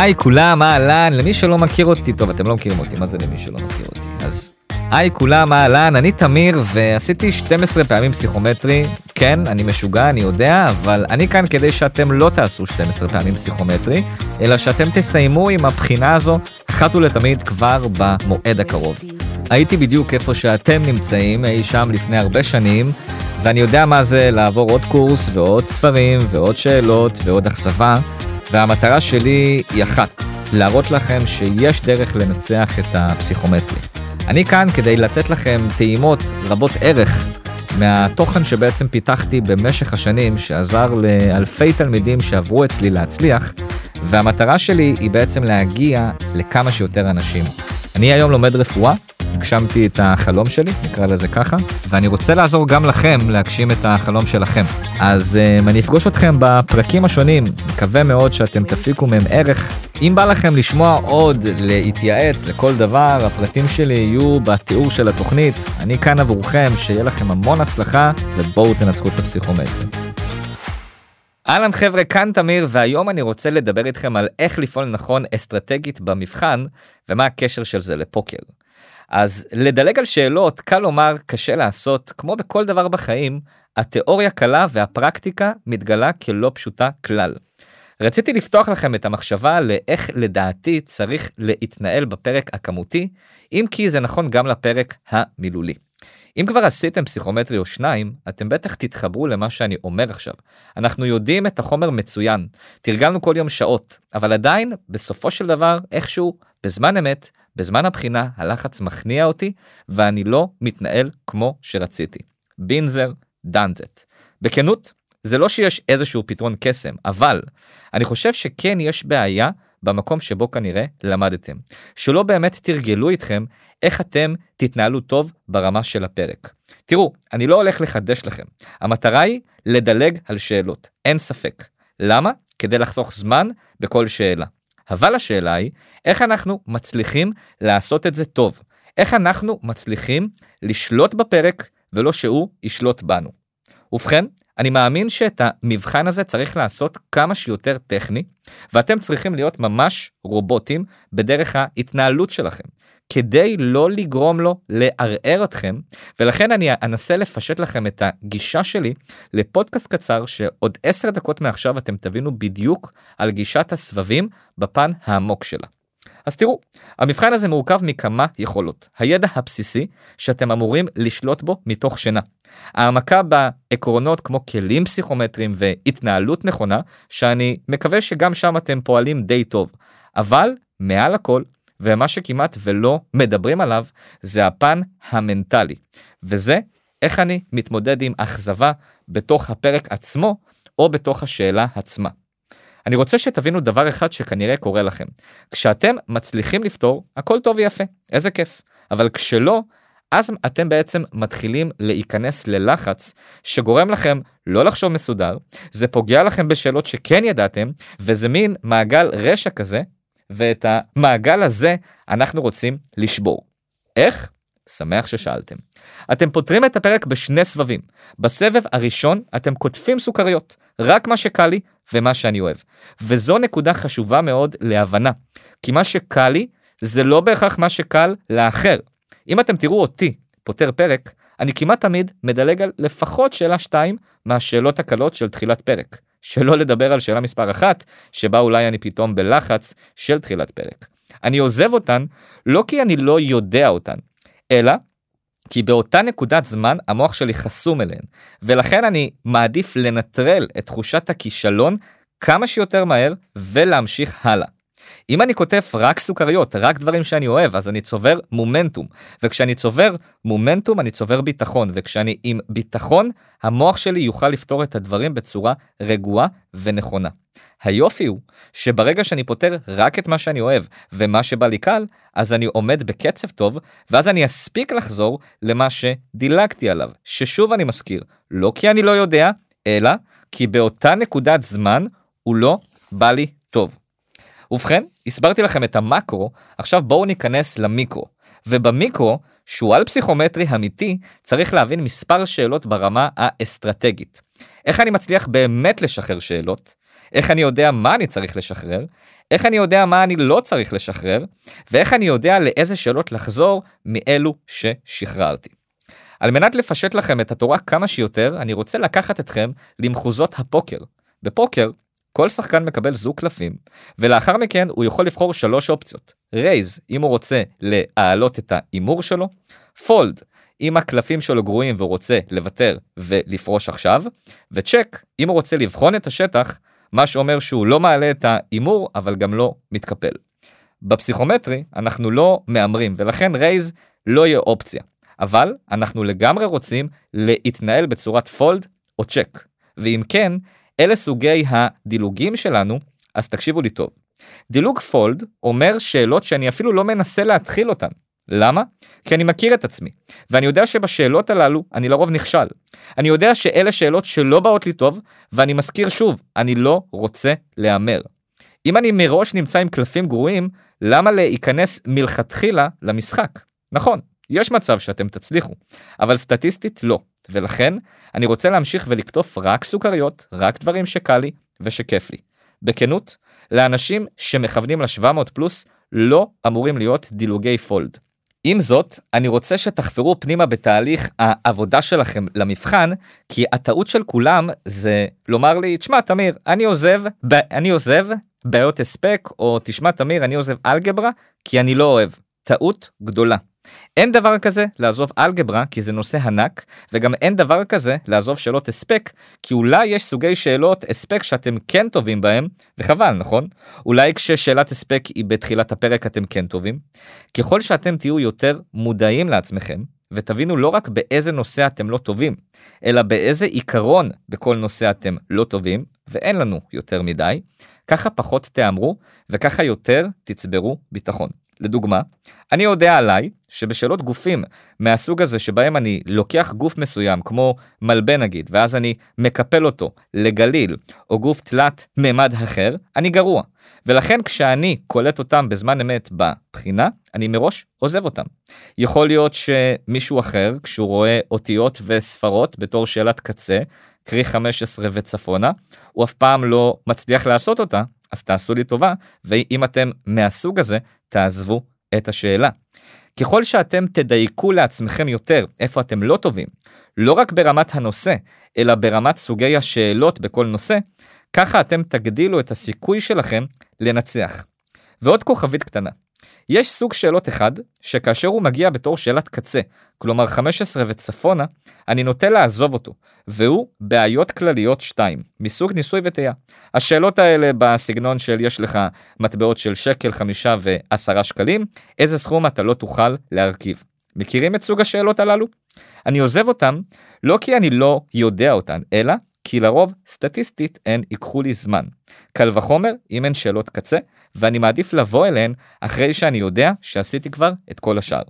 היי כולם, אהלן, למי שלא מכיר אותי, טוב אתם לא מכירים אותי, מה זה למי שלא מכיר אותי? אז היי כולם, אהלן, אני תמיר ועשיתי 12 פעמים פסיכומטרי, כן, אני משוגע, אני יודע, אבל אני כאן כדי שאתם לא תעשו 12 פעמים פסיכומטרי, אלא שאתם תסיימו עם הבחינה הזו אחת ולתמיד כבר במועד הקרוב. הייתי בדיוק איפה שאתם נמצאים, אי שם לפני הרבה שנים, ואני יודע מה זה לעבור עוד קורס ועוד ספרים ועוד שאלות ועוד אכזבה. והמטרה שלי היא אחת, להראות לכם שיש דרך לנצח את הפסיכומטרי. אני כאן כדי לתת לכם טעימות רבות ערך מהתוכן שבעצם פיתחתי במשך השנים, שעזר לאלפי תלמידים שעברו אצלי להצליח, והמטרה שלי היא בעצם להגיע לכמה שיותר אנשים. אני היום לומד רפואה, הגשמתי את החלום שלי, נקרא לזה ככה, ואני רוצה לעזור גם לכם להגשים את החלום שלכם. אז um, אני אפגוש אתכם בפרקים השונים, מקווה מאוד שאתם תפיקו מהם ערך. אם בא לכם לשמוע עוד, להתייעץ לכל דבר, הפרטים שלי יהיו בתיאור של התוכנית. אני כאן עבורכם, שיהיה לכם המון הצלחה, ובואו תנצחו את הפסיכומטרי. אהלן חבר'ה, כאן תמיר, והיום אני רוצה לדבר איתכם על איך לפעול נכון אסטרטגית במבחן, ומה הקשר של זה לפוקר. אז לדלג על שאלות, קל לומר, קשה לעשות, כמו בכל דבר בחיים, התיאוריה קלה והפרקטיקה מתגלה כלא פשוטה כלל. רציתי לפתוח לכם את המחשבה לאיך לדעתי צריך להתנהל בפרק הכמותי, אם כי זה נכון גם לפרק המילולי. אם כבר עשיתם פסיכומטרי או שניים, אתם בטח תתחברו למה שאני אומר עכשיו. אנחנו יודעים את החומר מצוין, תרגלנו כל יום שעות, אבל עדיין, בסופו של דבר, איכשהו, בזמן אמת, בזמן הבחינה הלחץ מכניע אותי, ואני לא מתנהל כמו שרציתי. בינזר, דנטט. בכנות, זה לא שיש איזשהו פתרון קסם, אבל אני חושב שכן יש בעיה במקום שבו כנראה למדתם. שלא באמת תרגלו איתכם איך אתם תתנהלו טוב ברמה של הפרק. תראו, אני לא הולך לחדש לכם. המטרה היא לדלג על שאלות, אין ספק. למה? כדי לחסוך זמן בכל שאלה. אבל השאלה היא, איך אנחנו מצליחים לעשות את זה טוב? איך אנחנו מצליחים לשלוט בפרק ולא שהוא ישלוט בנו? ובכן, אני מאמין שאת המבחן הזה צריך לעשות כמה שיותר טכני, ואתם צריכים להיות ממש רובוטים בדרך ההתנהלות שלכם. כדי לא לגרום לו לערער אתכם, ולכן אני אנסה לפשט לכם את הגישה שלי לפודקאסט קצר שעוד עשר דקות מעכשיו אתם תבינו בדיוק על גישת הסבבים בפן העמוק שלה. אז תראו, המבחן הזה מורכב מכמה יכולות. הידע הבסיסי שאתם אמורים לשלוט בו מתוך שינה. העמקה בעקרונות כמו כלים פסיכומטריים והתנהלות נכונה, שאני מקווה שגם שם אתם פועלים די טוב. אבל מעל הכל, ומה שכמעט ולא מדברים עליו, זה הפן המנטלי. וזה איך אני מתמודד עם אכזבה בתוך הפרק עצמו, או בתוך השאלה עצמה. אני רוצה שתבינו דבר אחד שכנראה קורה לכם. כשאתם מצליחים לפתור, הכל טוב ויפה, איזה כיף. אבל כשלא, אז אתם בעצם מתחילים להיכנס ללחץ שגורם לכם לא לחשוב מסודר, זה פוגע לכם בשאלות שכן ידעתם, וזה מין מעגל רשע כזה, ואת המעגל הזה אנחנו רוצים לשבור. איך? שמח ששאלתם. אתם פותרים את הפרק בשני סבבים. בסבב הראשון אתם קוטפים סוכריות, רק מה שקל לי ומה שאני אוהב. וזו נקודה חשובה מאוד להבנה, כי מה שקל לי זה לא בהכרח מה שקל לאחר. אם אתם תראו אותי פותר פרק, אני כמעט תמיד מדלג על לפחות שאלה 2 מהשאלות הקלות של תחילת פרק. שלא לדבר על שאלה מספר אחת, שבה אולי אני פתאום בלחץ של תחילת פרק. אני עוזב אותן לא כי אני לא יודע אותן, אלא כי באותה נקודת זמן המוח שלי חסום אליהן, ולכן אני מעדיף לנטרל את תחושת הכישלון כמה שיותר מהר ולהמשיך הלאה. אם אני כותב רק סוכריות, רק דברים שאני אוהב, אז אני צובר מומנטום. וכשאני צובר מומנטום, אני צובר ביטחון. וכשאני עם ביטחון, המוח שלי יוכל לפתור את הדברים בצורה רגועה ונכונה. היופי הוא שברגע שאני פותר רק את מה שאני אוהב ומה שבא לי קל, אז אני עומד בקצב טוב, ואז אני אספיק לחזור למה שדילגתי עליו. ששוב אני מזכיר, לא כי אני לא יודע, אלא כי באותה נקודת זמן הוא לא בא לי טוב. ובכן, הסברתי לכם את המקרו, עכשיו בואו ניכנס למיקרו. ובמיקרו, שהוא על פסיכומטרי אמיתי, צריך להבין מספר שאלות ברמה האסטרטגית. איך אני מצליח באמת לשחרר שאלות? איך אני יודע מה אני צריך לשחרר? איך אני יודע מה אני לא צריך לשחרר, ואיך אני יודע לאיזה שאלות לחזור מאלו ששחררתי. על מנת לפשט לכם את התורה כמה שיותר, אני רוצה לקחת אתכם למחוזות הפוקר. בפוקר, כל שחקן מקבל זוג קלפים, ולאחר מכן הוא יכול לבחור שלוש אופציות. רייז, אם הוא רוצה להעלות את ההימור שלו, fold, אם הקלפים שלו גרועים והוא רוצה לוותר ולפרוש עכשיו, וצ'ק, אם הוא רוצה לבחון את השטח, מה שאומר שהוא לא מעלה את ההימור, אבל גם לא מתקפל. בפסיכומטרי אנחנו לא מהמרים, ולכן raise לא יהיה אופציה. אבל אנחנו לגמרי רוצים להתנהל בצורת fold או צ'ק. ואם כן, אלה סוגי הדילוגים שלנו, אז תקשיבו לי טוב. דילוג fold אומר שאלות שאני אפילו לא מנסה להתחיל אותן. למה? כי אני מכיר את עצמי, ואני יודע שבשאלות הללו אני לרוב נכשל. אני יודע שאלה שאלות שלא באות לי טוב, ואני מזכיר שוב, אני לא רוצה להמר. אם אני מראש נמצא עם קלפים גרועים, למה להיכנס מלכתחילה למשחק? נכון, יש מצב שאתם תצליחו, אבל סטטיסטית לא, ולכן אני רוצה להמשיך ולקטוף רק סוכריות, רק דברים שקל לי ושכיף לי. בכנות, לאנשים שמכוונים ל-700 פלוס לא אמורים להיות דילוגי פולד. עם זאת, אני רוצה שתחפרו פנימה בתהליך העבודה שלכם למבחן, כי הטעות של כולם זה לומר לי, תשמע תמיר, אני עוזב, ב- אני עוזב בעיות הספק, או תשמע תמיר, אני עוזב אלגברה, כי אני לא אוהב. טעות גדולה. אין דבר כזה לעזוב אלגברה כי זה נושא ענק וגם אין דבר כזה לעזוב שאלות הספק כי אולי יש סוגי שאלות הספק שאתם כן טובים בהם וחבל נכון אולי כששאלת הספק היא בתחילת הפרק אתם כן טובים. ככל שאתם תהיו יותר מודעים לעצמכם ותבינו לא רק באיזה נושא אתם לא טובים אלא באיזה עיקרון בכל נושא אתם לא טובים ואין לנו יותר מדי ככה פחות תאמרו וככה יותר תצברו ביטחון. לדוגמה, אני יודע עליי שבשאלות גופים מהסוג הזה שבהם אני לוקח גוף מסוים כמו מלבה נגיד ואז אני מקפל אותו לגליל או גוף תלת מימד אחר, אני גרוע. ולכן כשאני קולט אותם בזמן אמת בבחינה, אני מראש עוזב אותם. יכול להיות שמישהו אחר, כשהוא רואה אותיות וספרות בתור שאלת קצה, קרי 15 וצפונה, הוא אף פעם לא מצליח לעשות אותה, אז תעשו לי טובה, ואם אתם מהסוג הזה, תעזבו את השאלה. ככל שאתם תדייקו לעצמכם יותר איפה אתם לא טובים, לא רק ברמת הנושא, אלא ברמת סוגי השאלות בכל נושא, ככה אתם תגדילו את הסיכוי שלכם לנצח. ועוד כוכבית קטנה, יש סוג שאלות אחד, שכאשר הוא מגיע בתור שאלת קצה, כלומר 15 וצפונה, אני נוטה לעזוב אותו, והוא בעיות כלליות 2, מסוג ניסוי וטעייה. השאלות האלה בסגנון של יש לך מטבעות של שקל, חמישה ועשרה שקלים, איזה סכום אתה לא תוכל להרכיב. מכירים את סוג השאלות הללו? אני עוזב אותם לא כי אני לא יודע אותן, אלא כי לרוב סטטיסטית הן ייקחו לי זמן. קל וחומר אם הן שאלות קצה, ואני מעדיף לבוא אליהן אחרי שאני יודע שעשיתי כבר את כל השאר.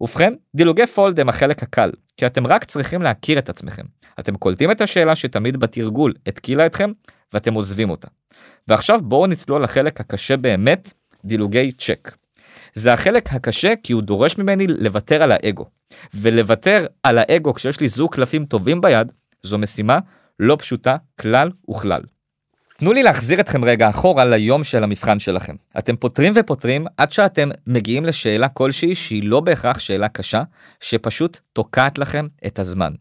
ובכן, דילוגי פולד הם החלק הקל, כי אתם רק צריכים להכיר את עצמכם. אתם קולטים את השאלה שתמיד בתרגול התקילה אתכם, ואתם עוזבים אותה. ועכשיו בואו נצלול לחלק הקשה באמת, דילוגי צ'ק. זה החלק הקשה כי הוא דורש ממני לוותר על האגו. ולוותר על האגו כשיש לי זוג קלפים טובים ביד, זו משימה לא פשוטה כלל וכלל. תנו לי להחזיר אתכם רגע אחורה ליום של המבחן שלכם. אתם פותרים ופותרים עד שאתם מגיעים לשאלה כלשהי שהיא לא בהכרח שאלה קשה, שפשוט תוקעת לכם את הזמן.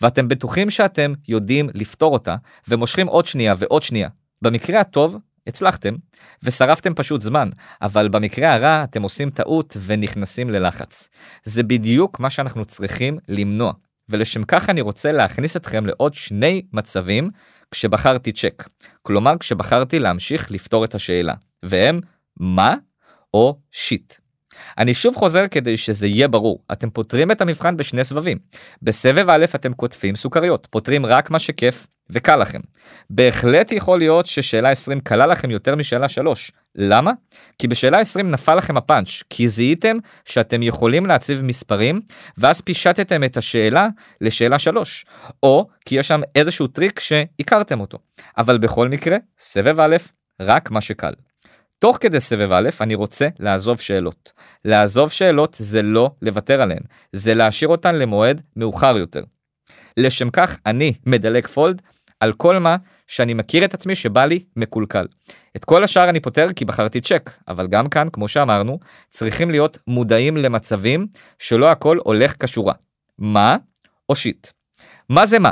ואתם בטוחים שאתם יודעים לפתור אותה, ומושכים עוד שנייה ועוד שנייה. במקרה הטוב, הצלחתם, ושרפתם פשוט זמן, אבל במקרה הרע אתם עושים טעות ונכנסים ללחץ. זה בדיוק מה שאנחנו צריכים למנוע. ולשם כך אני רוצה להכניס אתכם לעוד שני מצבים כשבחרתי צ'ק. כלומר כשבחרתי להמשיך לפתור את השאלה. והם meh או shit. אני שוב חוזר כדי שזה יהיה ברור, אתם פותרים את המבחן בשני סבבים. בסבב א' אתם כותבים סוכריות, פותרים רק מה שכיף וקל לכם. בהחלט יכול להיות ששאלה 20 קלה לכם יותר משאלה 3. למה? כי בשאלה 20 נפל לכם הפאנץ', כי זיהיתם שאתם יכולים להציב מספרים, ואז פישטתם את השאלה לשאלה 3, או כי יש שם איזשהו טריק שהכרתם אותו. אבל בכל מקרה, סבב א', רק מה שקל. תוך כדי סבב א', אני רוצה לעזוב שאלות. לעזוב שאלות זה לא לוותר עליהן, זה להשאיר אותן למועד מאוחר יותר. לשם כך אני מדלג פולד על כל מה שאני מכיר את עצמי שבא לי מקולקל. את כל השאר אני פותר כי בחרתי צ'ק, אבל גם כאן, כמו שאמרנו, צריכים להיות מודעים למצבים שלא הכל הולך כשורה. מה? או שיט. מה זה מה?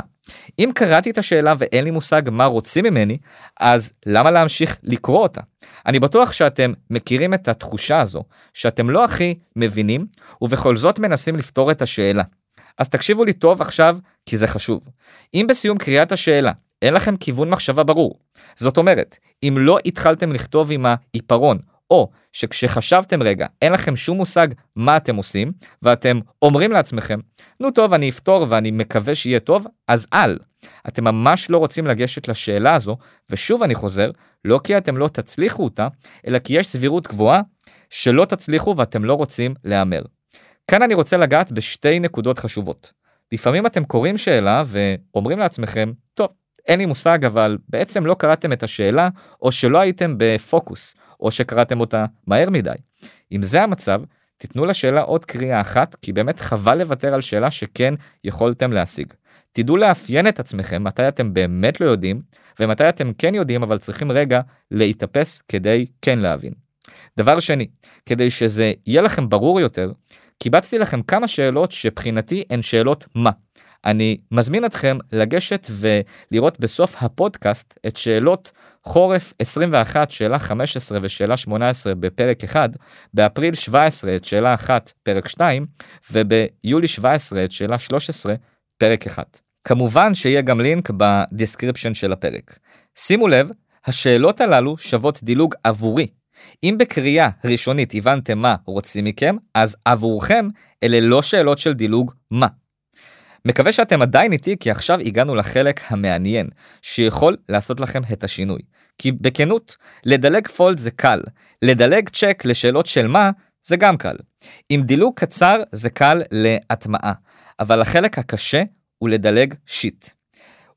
אם קראתי את השאלה ואין לי מושג מה רוצים ממני, אז למה להמשיך לקרוא אותה? אני בטוח שאתם מכירים את התחושה הזו, שאתם לא הכי מבינים, ובכל זאת מנסים לפתור את השאלה. אז תקשיבו לי טוב עכשיו, כי זה חשוב. אם בסיום קריאת השאלה אין לכם כיוון מחשבה ברור, זאת אומרת, אם לא התחלתם לכתוב עם העיפרון, או שכשחשבתם רגע אין לכם שום מושג מה אתם עושים, ואתם אומרים לעצמכם, נו טוב אני אפתור ואני מקווה שיהיה טוב, אז אל. אתם ממש לא רוצים לגשת לשאלה הזו, ושוב אני חוזר, לא כי אתם לא תצליחו אותה, אלא כי יש סבירות גבוהה שלא תצליחו ואתם לא רוצים להמר. כאן אני רוצה לגעת בשתי נקודות חשובות. לפעמים אתם קוראים שאלה ואומרים לעצמכם, טוב, אין לי מושג אבל בעצם לא קראתם את השאלה או שלא הייתם בפוקוס או שקראתם אותה מהר מדי. אם זה המצב, תיתנו לשאלה עוד קריאה אחת כי באמת חבל לוותר על שאלה שכן יכולתם להשיג. תדעו לאפיין את עצמכם מתי אתם באמת לא יודעים ומתי אתם כן יודעים אבל צריכים רגע להתאפס כדי כן להבין. דבר שני, כדי שזה יהיה לכם ברור יותר, קיבצתי לכם כמה שאלות שבחינתי הן שאלות מה. אני מזמין אתכם לגשת ולראות בסוף הפודקאסט את שאלות חורף 21 שאלה 15 ושאלה 18 בפרק 1, באפריל 17 את שאלה 1 פרק 2 וביולי 17 את שאלה 13 פרק 1. כמובן שיהיה גם לינק ב description של הפרק. שימו לב, השאלות הללו שוות דילוג עבורי. אם בקריאה ראשונית הבנתם מה רוצים מכם, אז עבורכם אלה לא שאלות של דילוג meh. מקווה שאתם עדיין איתי כי עכשיו הגענו לחלק המעניין שיכול לעשות לכם את השינוי. כי בכנות, לדלג fold זה קל, לדלג צ'ק לשאלות של מה זה גם קל. עם דילוג קצר זה קל להטמעה, אבל החלק הקשה הוא לדלג shit.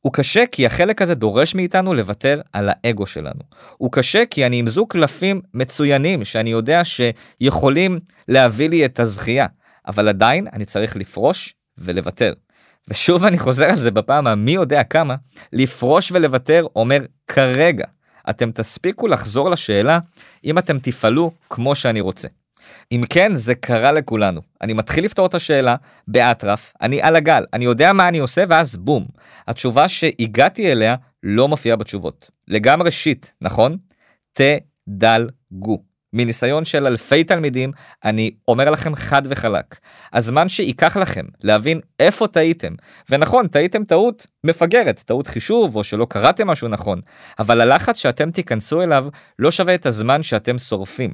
הוא קשה כי החלק הזה דורש מאיתנו לוותר על האגו שלנו. הוא קשה כי אני עם זוג קלפים מצוינים שאני יודע שיכולים להביא לי את הזכייה, אבל עדיין אני צריך לפרוש ולוותר. ושוב אני חוזר על זה בפעם המי יודע כמה, לפרוש ולוותר אומר כרגע. אתם תספיקו לחזור לשאלה אם אתם תפעלו כמו שאני רוצה. אם כן, זה קרה לכולנו. אני מתחיל לפתור את השאלה באטרף, אני על הגל, אני יודע מה אני עושה, ואז בום. התשובה שהגעתי אליה לא מופיעה בתשובות. לגמרי שיט, נכון? תדלגו. מניסיון של אלפי תלמידים, אני אומר לכם חד וחלק, הזמן שייקח לכם להבין איפה טעיתם, ונכון, טעיתם טעות מפגרת, טעות חישוב או שלא קראתם משהו נכון, אבל הלחץ שאתם תיכנסו אליו לא שווה את הזמן שאתם שורפים.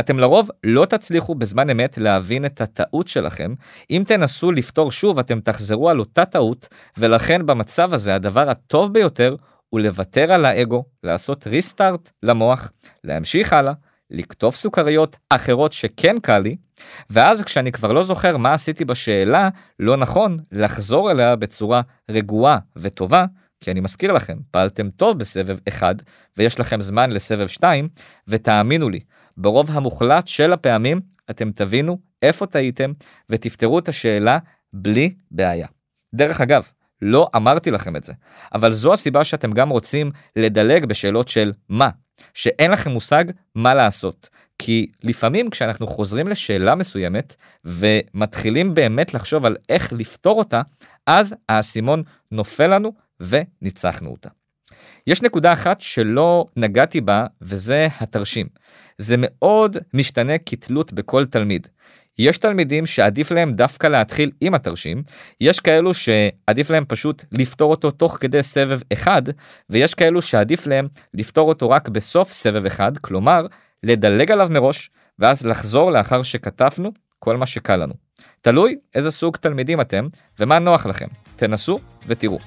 אתם לרוב לא תצליחו בזמן אמת להבין את הטעות שלכם, אם תנסו לפתור שוב אתם תחזרו על אותה טעות, ולכן במצב הזה הדבר הטוב ביותר הוא לוותר על האגו, לעשות ריסטארט למוח, להמשיך הלאה. לקטוף סוכריות אחרות שכן קל לי, ואז כשאני כבר לא זוכר מה עשיתי בשאלה, לא נכון לחזור אליה בצורה רגועה וטובה, כי אני מזכיר לכם, פעלתם טוב בסבב 1 ויש לכם זמן לסבב 2, ותאמינו לי, ברוב המוחלט של הפעמים אתם תבינו איפה טעיתם ותפתרו את השאלה בלי בעיה. דרך אגב, לא אמרתי לכם את זה, אבל זו הסיבה שאתם גם רוצים לדלג בשאלות של מה, שאין לכם מושג מה לעשות. כי לפעמים כשאנחנו חוזרים לשאלה מסוימת ומתחילים באמת לחשוב על איך לפתור אותה, אז האסימון נופל לנו וניצחנו אותה. יש נקודה אחת שלא נגעתי בה וזה התרשים. זה מאוד משתנה כתלות בכל תלמיד. יש תלמידים שעדיף להם דווקא להתחיל עם התרשים, יש כאלו שעדיף להם פשוט לפתור אותו תוך כדי סבב אחד, ויש כאלו שעדיף להם לפתור אותו רק בסוף סבב אחד, כלומר, לדלג עליו מראש, ואז לחזור לאחר שכתבנו כל מה שקל לנו. תלוי איזה סוג תלמידים אתם, ומה נוח לכם. תנסו ותראו.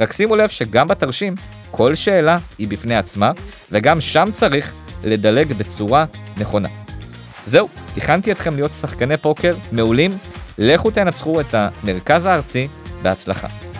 רק שימו לב שגם בתרשים, כל שאלה היא בפני עצמה, וגם שם צריך לדלג בצורה נכונה. זהו, הכנתי אתכם להיות שחקני פוקר מעולים, לכו תנצחו את המרכז הארצי בהצלחה.